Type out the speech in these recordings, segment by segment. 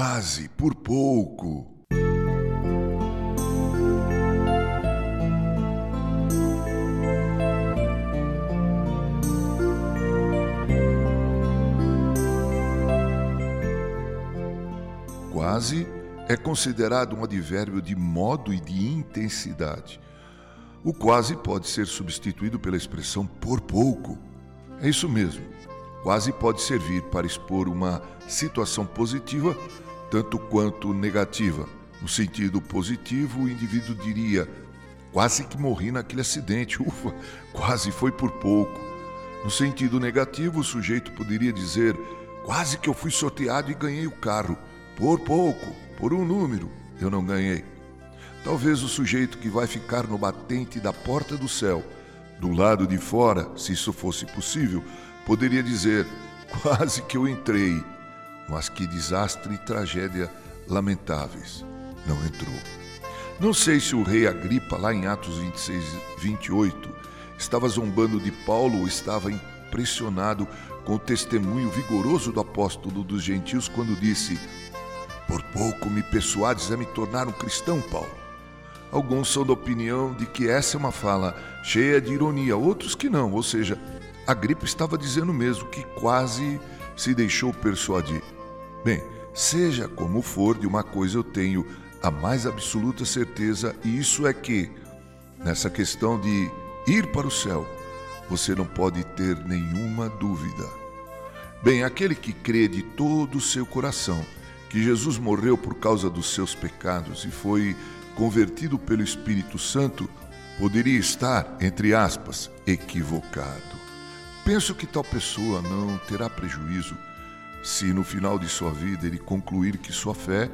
Quase, por pouco. Quase é considerado um advérbio de modo e de intensidade. O quase pode ser substituído pela expressão por pouco. É isso mesmo. Quase pode servir para expor uma situação positiva tanto quanto negativa. No sentido positivo, o indivíduo diria: quase que morri naquele acidente, ufa, quase foi por pouco. No sentido negativo, o sujeito poderia dizer: quase que eu fui sorteado e ganhei o carro, por pouco, por um número, eu não ganhei. Talvez o sujeito que vai ficar no batente da porta do céu, do lado de fora, se isso fosse possível, poderia dizer: quase que eu entrei, mas que desastre e tragédia lamentáveis. Não entrou. Não sei se o rei Agripa, lá em Atos 26, 28, estava zombando de Paulo ou estava impressionado com o testemunho vigoroso do apóstolo dos gentios quando disse: Por pouco me persuades a me tornar um cristão, Paulo. Alguns são da opinião de que essa é uma fala cheia de ironia, outros que não, ou seja, Agripa estava dizendo mesmo que quase se deixou persuadir. Bem, seja como for, de uma coisa eu tenho a mais absoluta certeza, e isso é que, nessa questão de ir para o céu, você não pode ter nenhuma dúvida. Bem, aquele que crê de todo o seu coração que Jesus morreu por causa dos seus pecados e foi convertido pelo Espírito Santo, poderia estar, entre aspas, equivocado. Penso que tal pessoa não terá prejuízo se no final de sua vida ele concluir que sua fé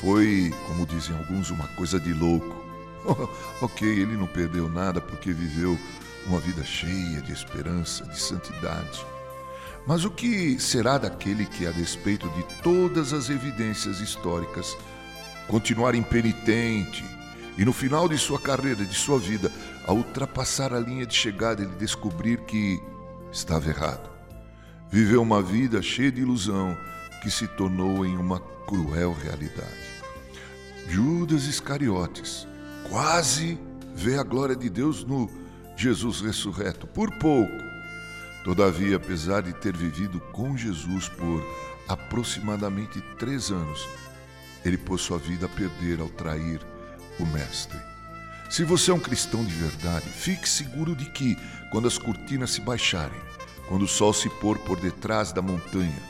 foi, como dizem alguns, uma coisa de louco. ok, ele não perdeu nada porque viveu uma vida cheia de esperança, de santidade. Mas o que será daquele que, a despeito de todas as evidências históricas, continuar impenitente e no final de sua carreira, de sua vida, ao ultrapassar a linha de chegada, ele descobrir que estava errado? Viveu uma vida cheia de ilusão que se tornou em uma cruel realidade. Judas Iscariotes quase vê a glória de Deus no Jesus ressurreto, por pouco. Todavia, apesar de ter vivido com Jesus por aproximadamente três anos, ele pôs sua vida a perder ao trair o Mestre. Se você é um cristão de verdade, fique seguro de que, quando as cortinas se baixarem, quando o sol se pôr por detrás da montanha,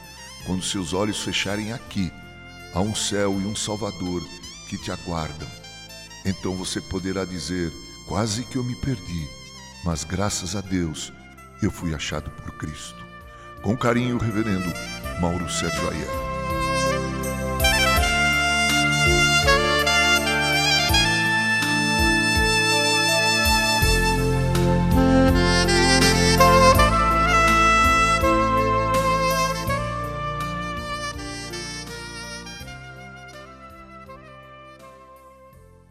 quando seus olhos fecharem aqui, há um céu e um Salvador que te aguardam. Então você poderá dizer: quase que eu me perdi, mas graças a Deus eu fui achado por Cristo. Com carinho, Reverendo Mauro Sérgio Aiello.